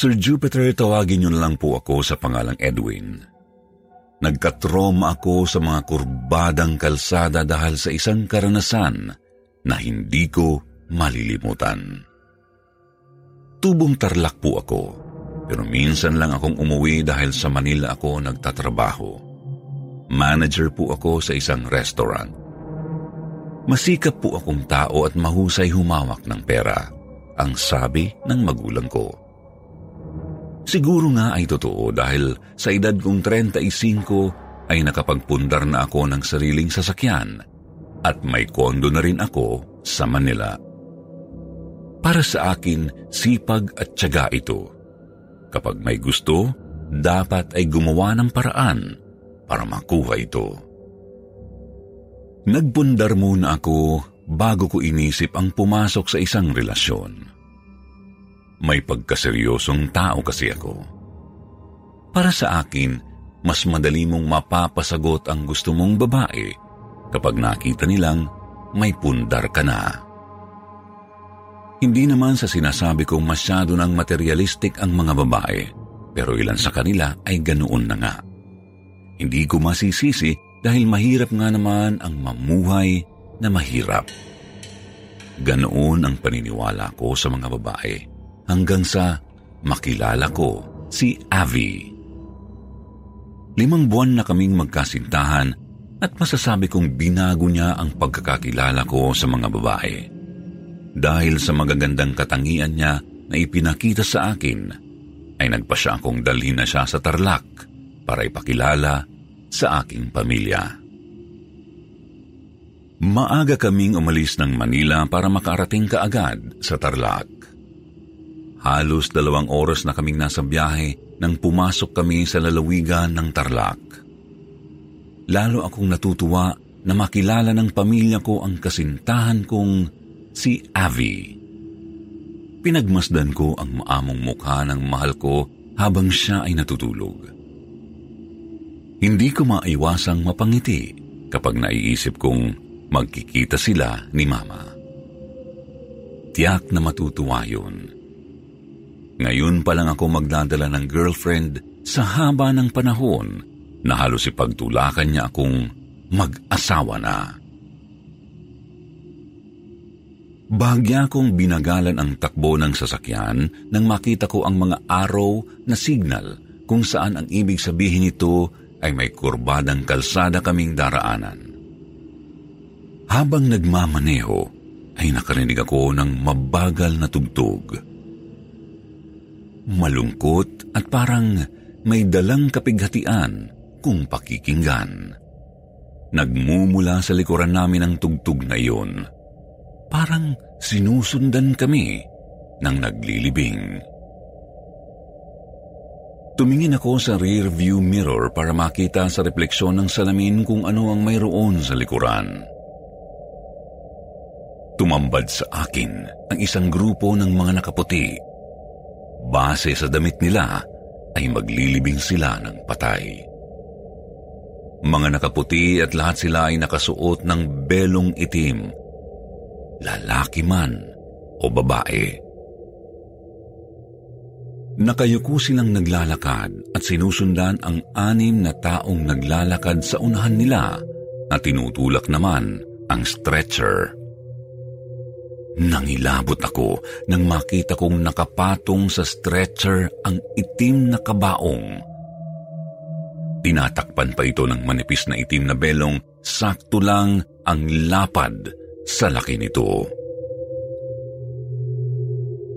Sir Jupiter, tawagin niyo lang po ako sa pangalang Edwin. Nagkatroma ako sa mga kurbadang kalsada dahil sa isang karanasan na hindi ko malilimutan. Tubong tarlak po ako, pero minsan lang akong umuwi dahil sa Manila ako nagtatrabaho. Manager po ako sa isang restaurant. Masikap po akong tao at mahusay humawak ng pera, ang sabi ng magulang ko. Siguro nga ay totoo dahil sa edad kong 35 ay nakapagpundar na ako ng sariling sasakyan at may kondo na rin ako sa Manila. Para sa akin, sipag at tiyaga ito. Kapag may gusto, dapat ay gumawa ng paraan para makuha ito. Nagbundar muna ako bago ko inisip ang pumasok sa isang relasyon. May pagkaseryosong tao kasi ako. Para sa akin, mas madali mong mapapasagot ang gusto mong babae kapag nakita nilang may pundar ka na. Hindi naman sa sinasabi kong masyado ng materialistic ang mga babae, pero ilan sa kanila ay ganoon na nga. Hindi ko masisisi dahil mahirap nga naman ang mamuhay na mahirap. Ganoon ang paniniwala ko sa mga babae hanggang sa makilala ko si Avi. Limang buwan na kaming magkasintahan at masasabi kong binago niya ang pagkakakilala ko sa mga babae. Dahil sa magagandang katangian niya na ipinakita sa akin, ay nagpa siya akong dalhin na siya sa Tarlac para ipakilala sa aking pamilya. Maaga kaming umalis ng Manila para makarating kaagad sa Tarlac. Halos dalawang oras na kaming nasa biyahe nang pumasok kami sa lalawigan ng Tarlac. Lalo akong natutuwa na makilala ng pamilya ko ang kasintahan kong si Avi. Pinagmasdan ko ang maamong mukha ng mahal ko habang siya ay natutulog. Hindi ko maiwasang mapangiti kapag naiisip kong magkikita sila ni Mama. Tiyak na matutuwa yun ngayon pa lang ako magdadala ng girlfriend sa haba ng panahon na halos ipagtulakan niya akong mag-asawa na. Bahagya kong binagalan ang takbo ng sasakyan nang makita ko ang mga araw na signal kung saan ang ibig sabihin nito ay may kurbadang kalsada kaming daraanan. Habang nagmamaneho, ay nakarinig ako ng mabagal na tugtog malungkot at parang may dalang kapighatian kung pakikinggan. Nagmumula sa likuran namin ang tugtog na iyon. Parang sinusundan kami ng naglilibing. Tumingin ako sa rear view mirror para makita sa refleksyon ng salamin kung ano ang mayroon sa likuran. Tumambad sa akin ang isang grupo ng mga nakaputi Base sa damit nila ay maglilibing sila ng patay. Mga nakaputi at lahat sila ay nakasuot ng belong itim. lalaki man o babae. Nakayuko silang naglalakad at sinusundan ang anim na taong naglalakad sa unahan nila na tinutulak naman ang stretcher. Nangilabot ako nang makita kong nakapatong sa stretcher ang itim na kabaong. Tinatakpan pa ito ng manipis na itim na belong, sakto lang ang lapad sa laki nito.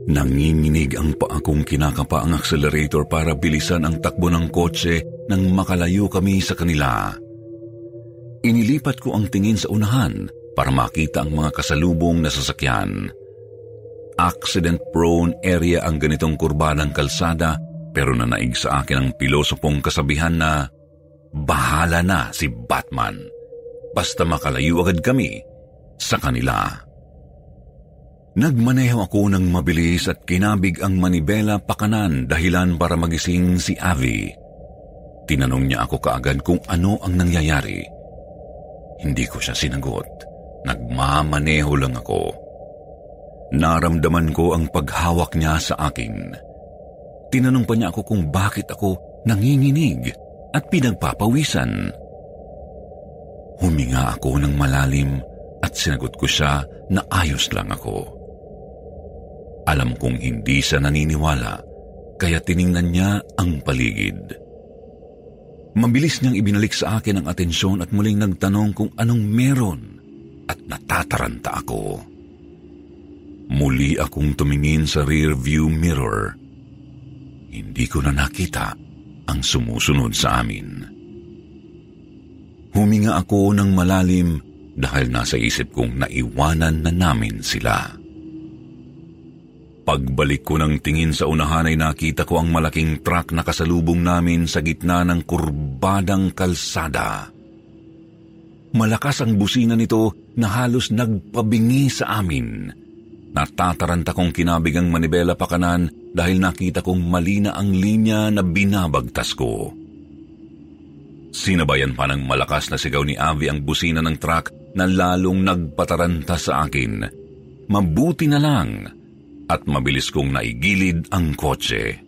Nanginginig ang paa kong kinakapa ang accelerator para bilisan ang takbo ng kotse nang makalayo kami sa kanila. Inilipat ko ang tingin sa unahan para makita ang mga kasalubong na sasakyan. Accident-prone area ang ganitong kurba ng kalsada pero nanaig sa akin ang pilosopong kasabihan na bahala na si Batman. Basta makalayo agad kami sa kanila. Nagmaneho ako ng mabilis at kinabig ang manibela pakanan dahilan para magising si Avi. Tinanong niya ako kaagad kung ano ang nangyayari. Hindi ko siya sinagot. Nagmamaneho lang ako. Naramdaman ko ang paghawak niya sa akin. Tinanong pa niya ako kung bakit ako nanginginig at pinagpapawisan. Huminga ako ng malalim at sinagot ko siya na ayos lang ako. Alam kong hindi siya naniniwala, kaya tiningnan niya ang paligid. Mabilis niyang ibinalik sa akin ang atensyon at muling nagtanong kung anong meron at natataranta ako. Muli akong tumingin sa rear view mirror. Hindi ko na nakita ang sumusunod sa amin. Huminga ako ng malalim dahil nasa isip kong naiwanan na namin sila. Pagbalik ko ng tingin sa unahan ay nakita ko ang malaking truck na kasalubong namin sa gitna ng kurbadang kalsada. Malakas ang busina nito na halos nagpabingi sa amin. Natataranta kong kinabig ang manibela pa kanan dahil nakita kong mali na ang linya na binabagtas ko. Sinabayan pa ng malakas na sigaw ni Avi ang busina ng truck na lalong nagpataranta sa akin. Mabuti na lang at mabilis kong naigilid ang kotse.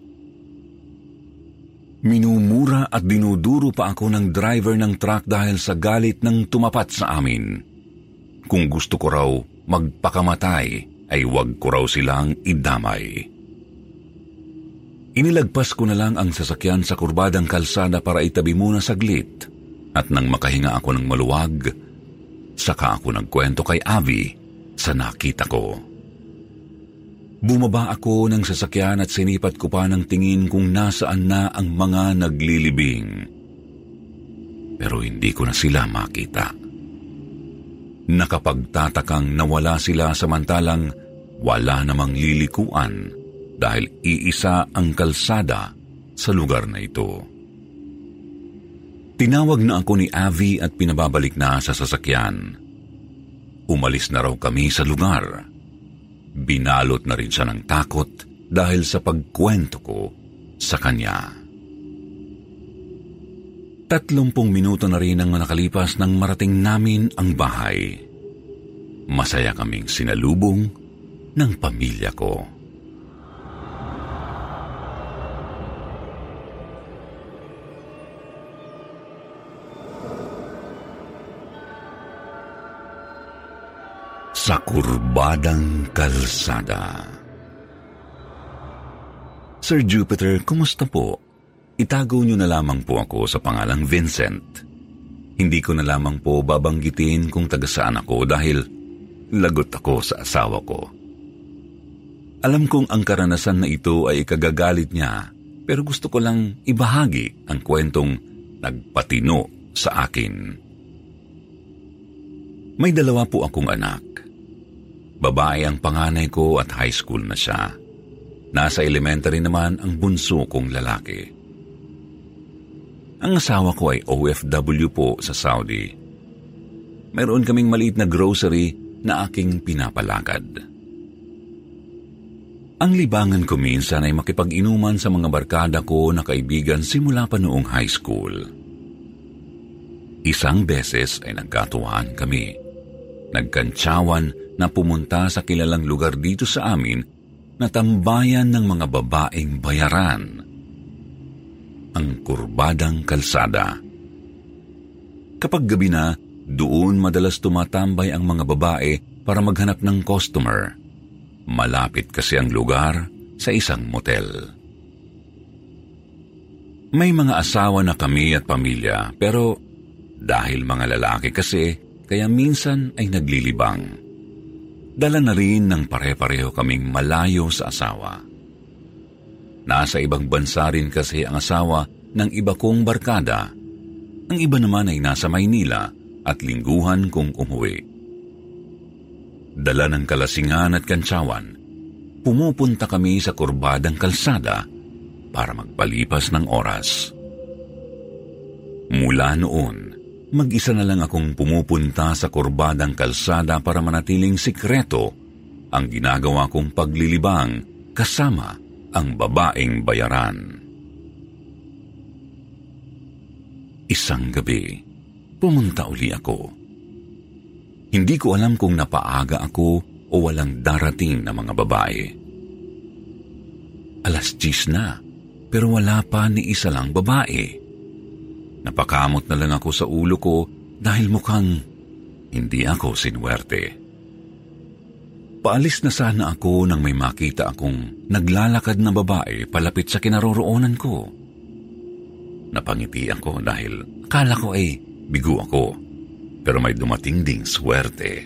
Minumura at dinuduro pa ako ng driver ng truck dahil sa galit ng tumapat sa amin. Kung gusto ko raw magpakamatay, ay wag ko raw silang idamay. Inilagpas ko na lang ang sasakyan sa kurbadang kalsada para itabi muna saglit at nang makahinga ako ng maluwag, saka ako nagkwento kay Avi sa nakita ko. Bumaba ako ng sasakyan at sinipat ko pa ng tingin kung nasaan na ang mga naglilibing. Pero hindi ko na sila makita. Nakapagtatakang nawala sila samantalang wala namang lilikuan dahil iisa ang kalsada sa lugar na ito. Tinawag na ako ni Avi at pinababalik na sa sasakyan. Umalis na raw kami sa lugar Binalot na rin siya ng takot dahil sa pagkwento ko sa kanya. Tatlumpung minuto na rin ang nakalipas nang marating namin ang bahay. Masaya kaming sinalubong ng pamilya ko. Sa kurbadang kalsada. Sir Jupiter, kumusta po? Itago niyo na lamang po ako sa pangalang Vincent. Hindi ko na lamang po babanggitin kung taga saan ako dahil lagot ako sa asawa ko. Alam kong ang karanasan na ito ay ikagagalit niya pero gusto ko lang ibahagi ang kwentong nagpatino sa akin. May dalawa po akong anak. Babae ang panganay ko at high school na siya. Nasa elementary naman ang bunso kong lalaki. Ang asawa ko ay OFW po sa Saudi. Meron kaming maliit na grocery na aking pinapalakad. Ang libangan ko minsan ay makipag-inuman sa mga barkada ko na kaibigan simula pa noong high school. Isang beses ay nagkatuwaan kami. Nagkantsawan na pumunta sa kilalang lugar dito sa amin na tambayan ng mga babaeng bayaran. Ang kurbadang kalsada. Kapag gabi na, doon madalas tumatambay ang mga babae para maghanap ng customer. Malapit kasi ang lugar sa isang motel. May mga asawa na kami at pamilya pero dahil mga lalaki kasi kaya minsan ay naglilibang. Dala na rin ng pare-pareho kaming malayo sa asawa. Nasa ibang bansa rin kasi ang asawa ng iba kong barkada. Ang iba naman ay nasa Maynila at lingguhan kong umuwi. Dala ng kalasingan at kantsawan, pumupunta kami sa kurbadang kalsada para magpalipas ng oras. Mula noon, mag-isa na lang akong pumupunta sa kurbadang kalsada para manatiling sikreto ang ginagawa kong paglilibang kasama ang babaeng bayaran. Isang gabi, pumunta uli ako. Hindi ko alam kung napaaga ako o walang darating na mga babae. Alas 10 na pero wala pa ni isa lang babae. Napakamot na lang ako sa ulo ko dahil mukhang hindi ako sinwerte. Paalis na sana ako nang may makita akong naglalakad na babae palapit sa kinaroroonan ko. Napangiti ako dahil akala ko ay bigo ako, pero may dumating ding swerte.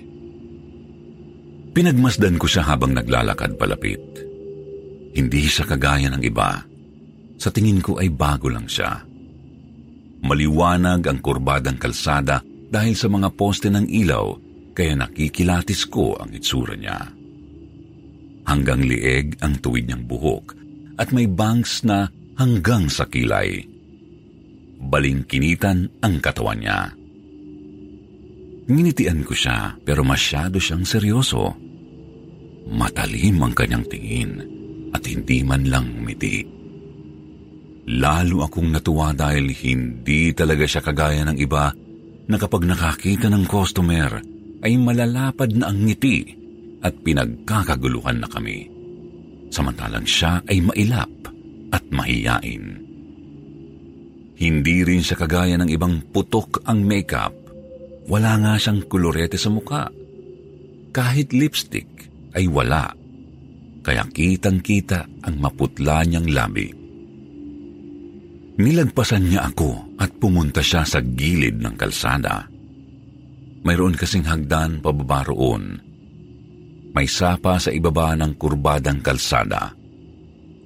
Pinagmasdan ko siya habang naglalakad palapit. Hindi siya kagaya ng iba. Sa tingin ko ay bago lang siya. Maliwanag ang kurbadang kalsada dahil sa mga poste ng ilaw kaya nakikilatis ko ang itsura niya. Hanggang lieg ang tuwid niyang buhok at may bangs na hanggang sa kilay. Balingkinitan ang katawan niya. Nginitian ko siya pero masyado siyang seryoso. Matalim ang kanyang tingin at hindi man lang umiti. Lalo akong natuwa dahil hindi talaga siya kagaya ng iba na kapag nakakita ng customer ay malalapad na ang ngiti at pinagkakaguluhan na kami. Samantalang siya ay mailap at mahiyain. Hindi rin siya kagaya ng ibang putok ang makeup. Wala nga siyang kolorete sa muka. Kahit lipstick ay wala. Kaya kitang-kita ang maputla niyang labi. Nilagpasan niya ako at pumunta siya sa gilid ng kalsada. Mayroon kasing hagdan pababa roon. May sapa sa ibaba ng kurbadang kalsada.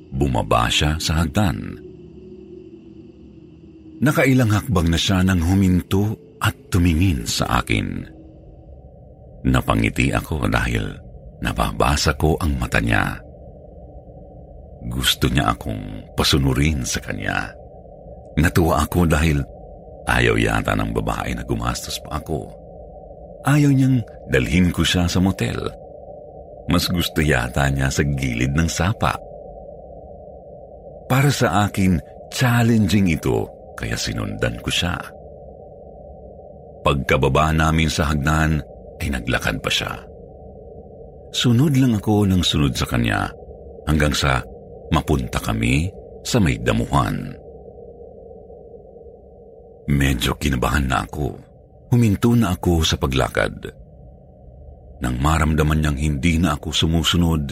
Bumaba siya sa hagdan. Nakailang hakbang na siya nang huminto at tumingin sa akin. Napangiti ako dahil nababasa ko ang mata niya. Gusto niya akong pasunurin sa kanya. Natuwa ako dahil ayaw yata ng babae na gumastos pa ako. Ayaw niyang dalhin ko siya sa motel. Mas gusto yata niya sa gilid ng sapa. Para sa akin, challenging ito kaya sinundan ko siya. Pagkababa namin sa hagdan ay naglakad pa siya. Sunod lang ako ng sunod sa kanya hanggang sa mapunta kami sa may damuhan. Medyo kinabahan na ako. Huminto na ako sa paglakad. Nang maramdaman niyang hindi na ako sumusunod,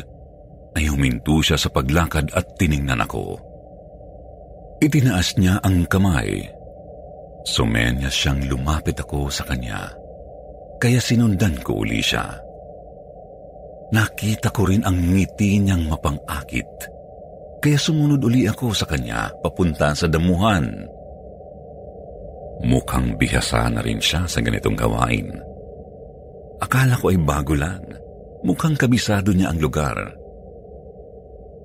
ay huminto siya sa paglakad at tiningnan ako. Itinaas niya ang kamay. Sumenyas siyang lumapit ako sa kanya. Kaya sinundan ko uli siya. Nakita ko rin ang ngiti niyang mapangakit. Kaya sumunod uli ako sa kanya papunta sa damuhan. Mukhang bihasa na rin siya sa ganitong gawain. Akala ko ay bago lang. Mukhang kabisado niya ang lugar.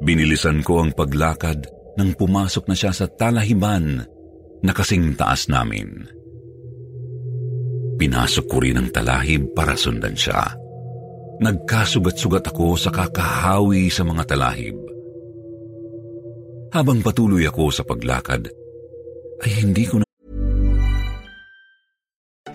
Binilisan ko ang paglakad nang pumasok na siya sa talahiban na kasing taas namin. Pinasok ko rin ang talahib para sundan siya. Nagkasugat-sugat ako sa kakahawi sa mga talahib. Habang patuloy ako sa paglakad, ay hindi ko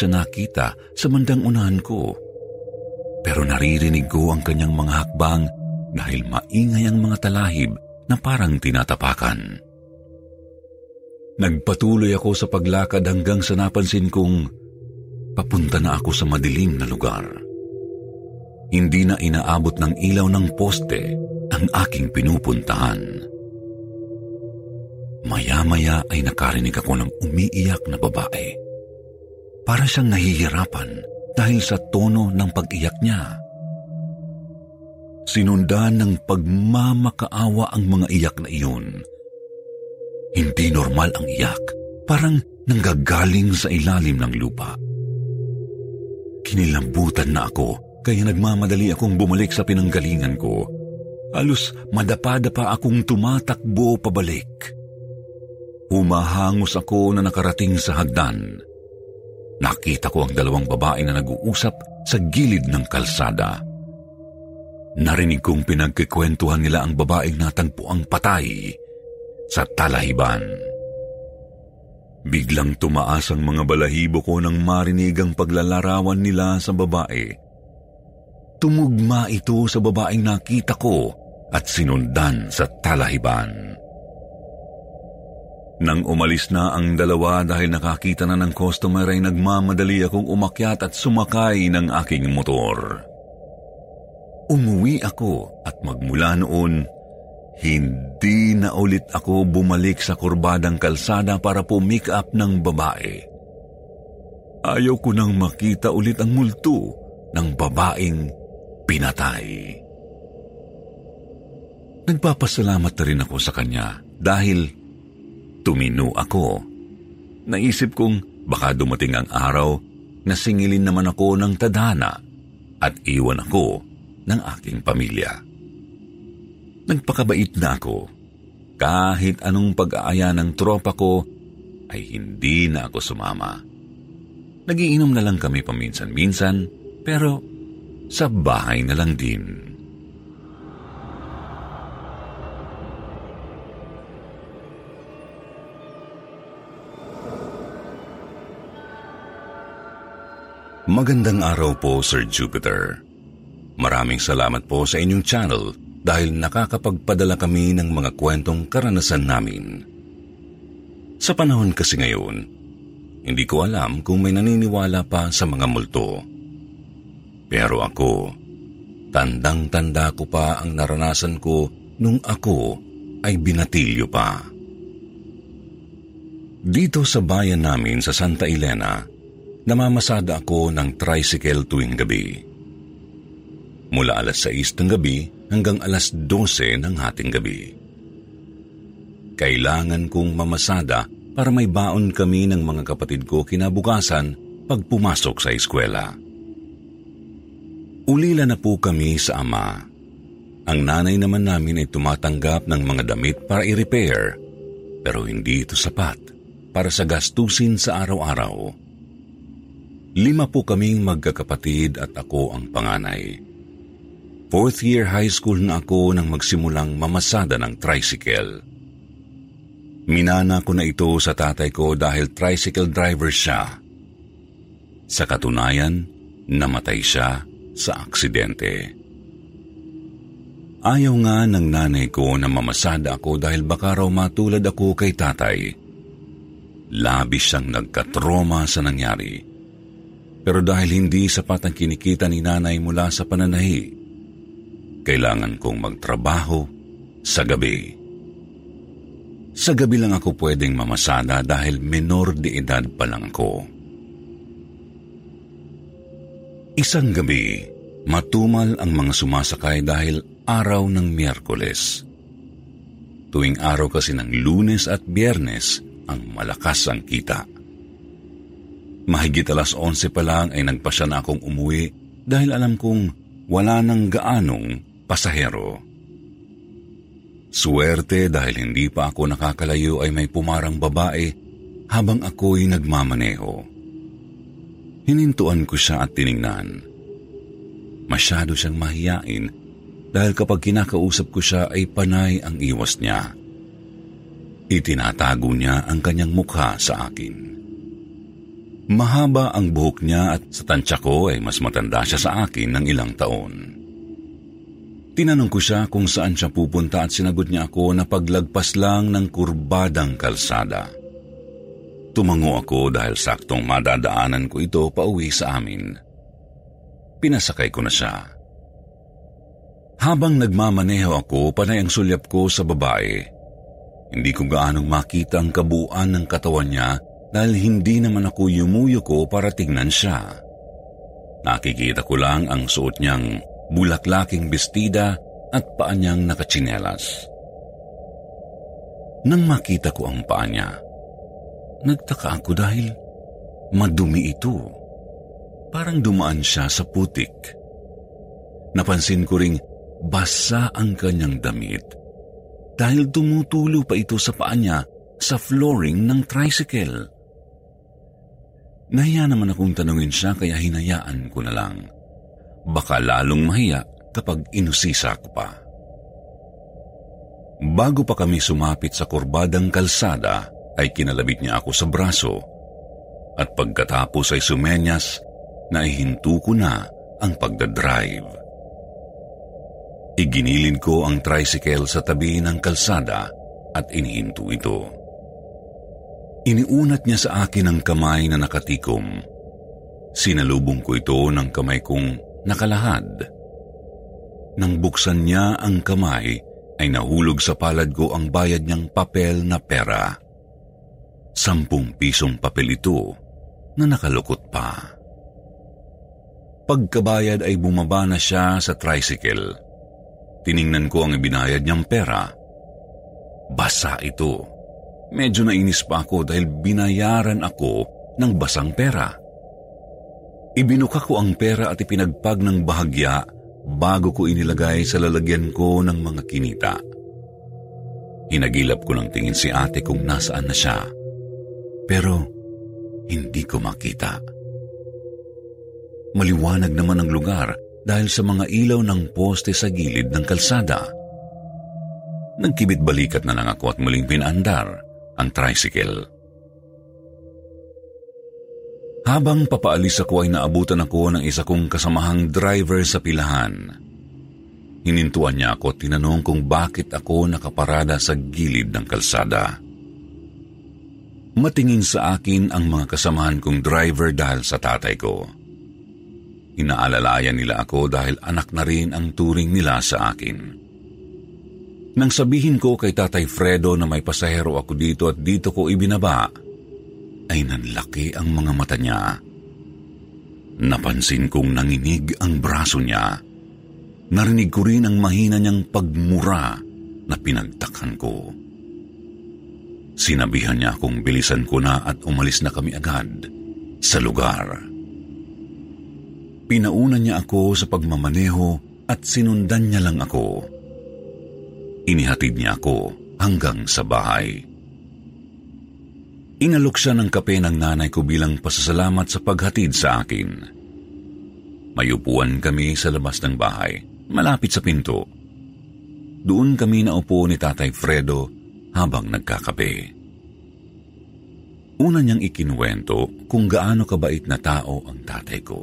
Siya nakita sa mandang unahan ko. Pero naririnig ko ang kanyang mga hakbang dahil maingay ang mga talahib na parang tinatapakan. Nagpatuloy ako sa paglakad hanggang sa napansin kong papunta na ako sa madilim na lugar. Hindi na inaabot ng ilaw ng poste ang aking pinupuntahan. Maya-maya ay nakarinig ako ng umiiyak na babae. Para siyang nahihirapan dahil sa tono ng pag-iyak niya. Sinundan ng pagmamakaawa ang mga iyak na iyon. Hindi normal ang iyak, parang nanggagaling sa ilalim ng lupa. Kinilambutan na ako, kaya nagmamadali akong bumalik sa pinanggalingan ko. Halos madapa-dapa akong tumatakbo pabalik. Humahangos ako na nakarating sa hagdan. Nakita ko ang dalawang babae na nag-uusap sa gilid ng kalsada. Narinig kong pinagkikwentuhan nila ang babaeng natagpo ang patay sa talahiban. Biglang tumaas ang mga balahibo ko nang marinig ang paglalarawan nila sa babae. Tumugma ito sa babaeng nakita ko at sinundan sa talahiban. Nang umalis na ang dalawa dahil nakakita na ng customer ay nagmamadali akong umakyat at sumakay ng aking motor. Umuwi ako at magmula noon, hindi na ulit ako bumalik sa kurbadang kalsada para pumick up ng babae. Ayaw ko nang makita ulit ang multo ng babaeng pinatay. Nagpapasalamat na rin ako sa kanya dahil tumino ako. Naisip kong baka dumating ang araw na singilin naman ako ng tadhana at iwan ako ng aking pamilya. Nagpakabait na ako. Kahit anong pag-aaya ng tropa ko ay hindi na ako sumama. Nagiinom na lang kami paminsan-minsan pero sa bahay na lang din. Magandang araw po, Sir Jupiter. Maraming salamat po sa inyong channel dahil nakakapagpadala kami ng mga kwentong karanasan namin. Sa panahon kasi ngayon, hindi ko alam kung may naniniwala pa sa mga multo. Pero ako, tandang-tanda ko pa ang naranasan ko nung ako ay binatilyo pa. Dito sa bayan namin sa Santa Elena, namamasada ako ng tricycle tuwing gabi. Mula alas 6 ng gabi hanggang alas 12 ng hating gabi. Kailangan kong mamasada para may baon kami ng mga kapatid ko kinabukasan pag pumasok sa eskwela. Ulila na po kami sa ama. Ang nanay naman namin ay tumatanggap ng mga damit para i-repair pero hindi ito sapat para sa gastusin sa araw-araw. Lima po kaming magkakapatid at ako ang panganay. Fourth year high school na ako nang magsimulang mamasada ng tricycle. Minana ko na ito sa tatay ko dahil tricycle driver siya. Sa katunayan, namatay siya sa aksidente. Ayaw nga ng nanay ko na mamasada ako dahil baka raw matulad ako kay tatay. Labis siyang nagkatroma sa nangyari. Pero dahil hindi sapat ang kinikita ni nanay mula sa pananahi, kailangan kong magtrabaho sa gabi. Sa gabi lang ako pwedeng mamasada dahil menor de edad pa lang ako. Isang gabi, matumal ang mga sumasakay dahil araw ng Miyerkules. Tuwing araw kasi ng lunes at biyernes ang malakas ang kita. Mahigit alas 11 pa lang ay nagpasya na akong umuwi dahil alam kong wala nang gaanong pasahero. Swerte dahil hindi pa ako nakakalayo ay may pumarang babae habang ako'y nagmamaneho. Hinintuan ko siya at tiningnan. Masyado siyang mahiyain dahil kapag kinakausap ko siya ay panay ang iwas niya. Itinatago niya ang kanyang mukha sa akin. Mahaba ang buhok niya at sa tansya ko ay mas matanda siya sa akin ng ilang taon. Tinanong ko siya kung saan siya pupunta at sinagot niya ako na paglagpas lang ng kurbadang kalsada. Tumango ako dahil saktong madadaanan ko ito pauwi sa amin. Pinasakay ko na siya. Habang nagmamaneho ako, panay ang sulyap ko sa babae. Hindi ko gaanong makita ang kabuuan ng katawan niya dahil hindi naman ako yumuyuko para tingnan siya. Nakikita ko lang ang suot niyang bulaklaking bestida at paa niyang nakatsinelas. Nang makita ko ang paa niya, nagtaka ako dahil madumi ito. Parang dumaan siya sa putik. Napansin ko ring basa ang kanyang damit dahil tumutulo pa ito sa paa niya sa flooring ng tricycle. Nahiya naman akong tanungin siya kaya hinayaan ko na lang. Baka lalong mahiya kapag inusisa ko pa. Bago pa kami sumapit sa kurbadang kalsada, ay kinalabit niya ako sa braso at pagkatapos ay sumenyas na ihinto ko na ang pagdadrive. Iginilin ko ang tricycle sa tabi ng kalsada at inihinto ito. Iniunat niya sa akin ang kamay na nakatikom. Sinalubong ko ito ng kamay kong nakalahad. Nang buksan niya ang kamay, ay nahulog sa palad ko ang bayad niyang papel na pera. Sampung pisong papel ito na nakalukot pa. Pagkabayad ay bumaba na siya sa tricycle Tiningnan ko ang ibinayad niyang pera. Basa ito. Medyo nainis pa ako dahil binayaran ako ng basang pera. Ibinuka ko ang pera at ipinagpag ng bahagya bago ko inilagay sa lalagyan ko ng mga kinita. Hinagilap ko ng tingin si ate kung nasaan na siya. Pero hindi ko makita. Maliwanag naman ang lugar dahil sa mga ilaw ng poste sa gilid ng kalsada. Nagkibit balikat na lang ako at muling pinandar ang tricycle. Habang papaalis ako ay naabutan ako ng isa kong kasamahang driver sa pilahan. Hinintuan niya ako at tinanong kung bakit ako nakaparada sa gilid ng kalsada. Matingin sa akin ang mga kasamahan kong driver dahil sa tatay ko. Inaalalayan nila ako dahil anak na rin ang turing nila sa akin. Nang sabihin ko kay Tatay Fredo na may pasahero ako dito at dito ko ibinaba, ay nanlaki ang mga mata niya. Napansin kong nanginig ang braso niya. Narinig ko rin ang mahina niyang pagmura na pinagtakhan ko. Sinabihan niya akong bilisan ko na at umalis na kami agad sa lugar. Pinauna niya ako sa pagmamaneho at sinundan niya lang ako. Inihatid niya ako hanggang sa bahay. Inalok siya ng kape ng nanay ko bilang pasasalamat sa paghatid sa akin. Mayupuan kami sa labas ng bahay, malapit sa pinto. Doon kami naupo ni Tatay Fredo habang nagkakape. Una niyang ikinuwento kung gaano kabait na tao ang tatay ko.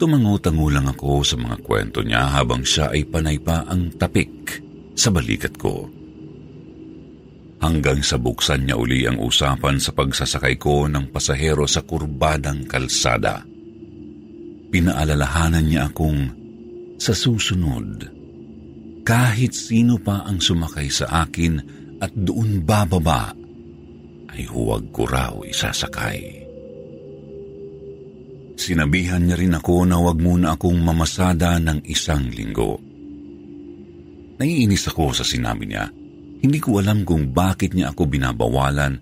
Tumango-tango lang ako sa mga kwento niya habang siya ay panay pa ang tapik sa balikat ko. hanggang sa buksan niya uli ang usapan sa pagsasakay ko ng pasahero sa kurbadang kalsada. Pinaalalahanan niya akong sa susunod, kahit sino pa ang sumakay sa akin at doon bababa, ay huwag ko raw isasakay. Sinabihan niya rin ako na huwag muna akong mamasada ng isang linggo. Naiinis ako sa sinabi niya. Hindi ko alam kung bakit niya ako binabawalan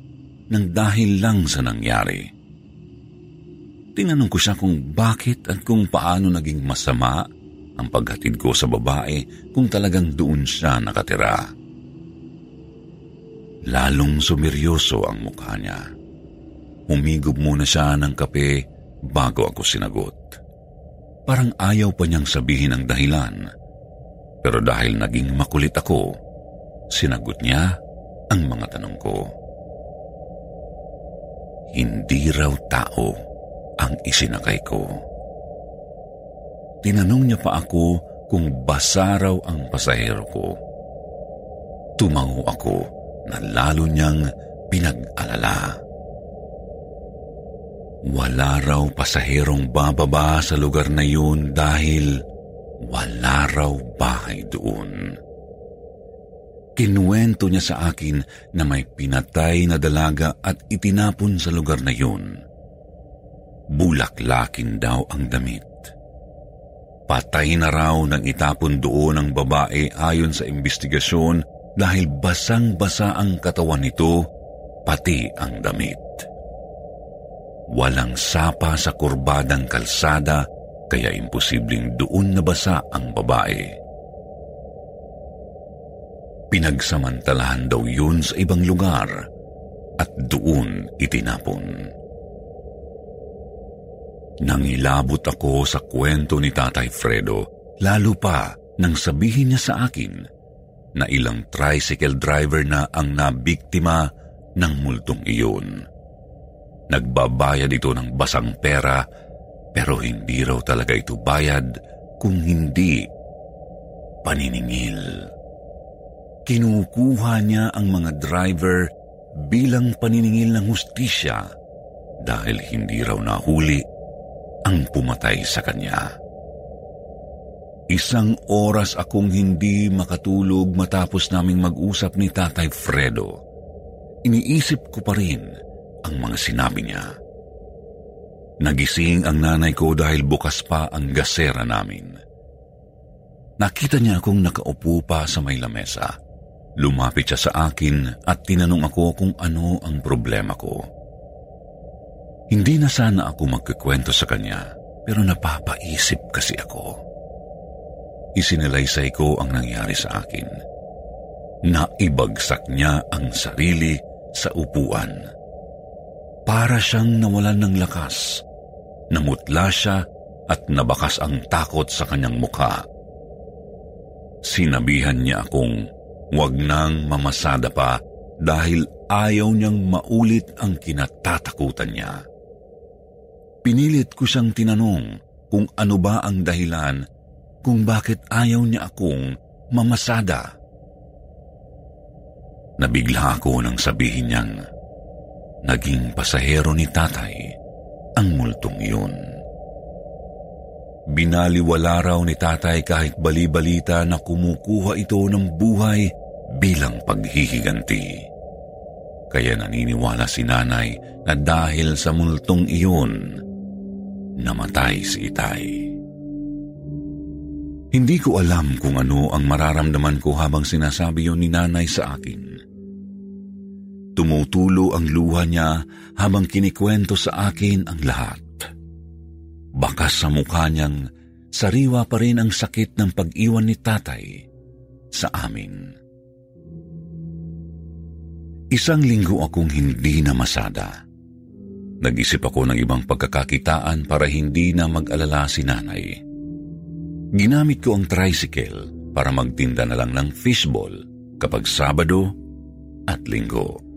ng dahil lang sa nangyari. Tinanong ko siya kung bakit at kung paano naging masama ang paghatid ko sa babae kung talagang doon siya nakatira. Lalong sumiryoso ang mukha niya. Humigop muna siya ng kape bago ako sinagot. Parang ayaw pa niyang sabihin ang dahilan. Pero dahil naging makulit ako, sinagot niya ang mga tanong ko. Hindi raw tao ang isinakay ko. Tinanong niya pa ako kung basa raw ang pasahero ko. Tumango ako na lalo niyang pinag-alala. Wala raw pasaherong bababa sa lugar na yun dahil wala raw bahay doon. Kinuwento niya sa akin na may pinatay na dalaga at itinapon sa lugar na yun. Bulaklakin daw ang damit. Patay na raw nang itapon doon ang babae ayon sa investigasyon dahil basang-basa ang katawan nito, pati ang damit. Walang sapa sa kurbadang kalsada kaya imposibleng doon nabasa ang babae. Pinagsamantalahan daw yun sa ibang lugar at doon itinapon. Nangilabot ako sa kwento ni Tatay Fredo, lalo pa nang sabihin niya sa akin na ilang tricycle driver na ang nabiktima ng multong iyon. Nagbabayad ito ng basang pera pero hindi raw talaga ito bayad kung hindi paniningil. Kinukuha niya ang mga driver bilang paniningil ng hustisya dahil hindi raw nahuli ang pumatay sa kanya. Isang oras akong hindi makatulog matapos naming mag-usap ni Tatay Fredo. Iniisip ko pa rin ang mga sinabi niya. Nagising ang nanay ko dahil bukas pa ang gasera namin. Nakita niya akong nakaupo pa sa may lamesa. Lumapit siya sa akin at tinanong ako kung ano ang problema ko. Hindi na sana ako magkikwento sa kanya pero napapaisip kasi ako. Isinalaysay ko ang nangyari sa akin. Naibagsak niya ang sarili sa upuan para siyang nawalan ng lakas. Namutla siya at nabakas ang takot sa kanyang mukha. Sinabihan niya akong huwag nang mamasada pa dahil ayaw niyang maulit ang kinatatakutan niya. Pinilit ko siyang tinanong kung ano ba ang dahilan kung bakit ayaw niya akong mamasada. Nabigla ako nang sabihin niyang, naging pasahero ni tatay ang multong iyon. Binaliwala raw ni tatay kahit bali-balita na kumukuha ito ng buhay bilang paghihiganti. Kaya naniniwala si nanay na dahil sa multong iyon, namatay si itay. Hindi ko alam kung ano ang mararamdaman ko habang sinasabi yon ni nanay sa akin. Tumutulo ang luha niya habang kinikwento sa akin ang lahat. Bakas sa mukha niyang sariwa pa rin ang sakit ng pag-iwan ni tatay sa amin. Isang linggo akong hindi na masada. Nag-isip ako ng ibang pagkakakitaan para hindi na mag-alala si nanay. Ginamit ko ang tricycle para magtinda na lang ng fishball kapag Sabado at Linggo.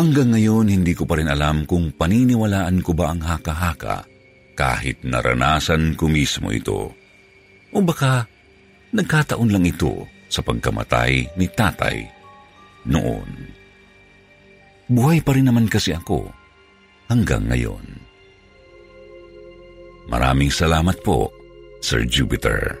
Hanggang ngayon hindi ko pa rin alam kung paniniwalaan ko ba ang haka-haka kahit naranasan ko mismo ito. O baka nagkataon lang ito sa pagkamatay ni tatay noon. Buhay pa rin naman kasi ako hanggang ngayon. Maraming salamat po, Sir Jupiter.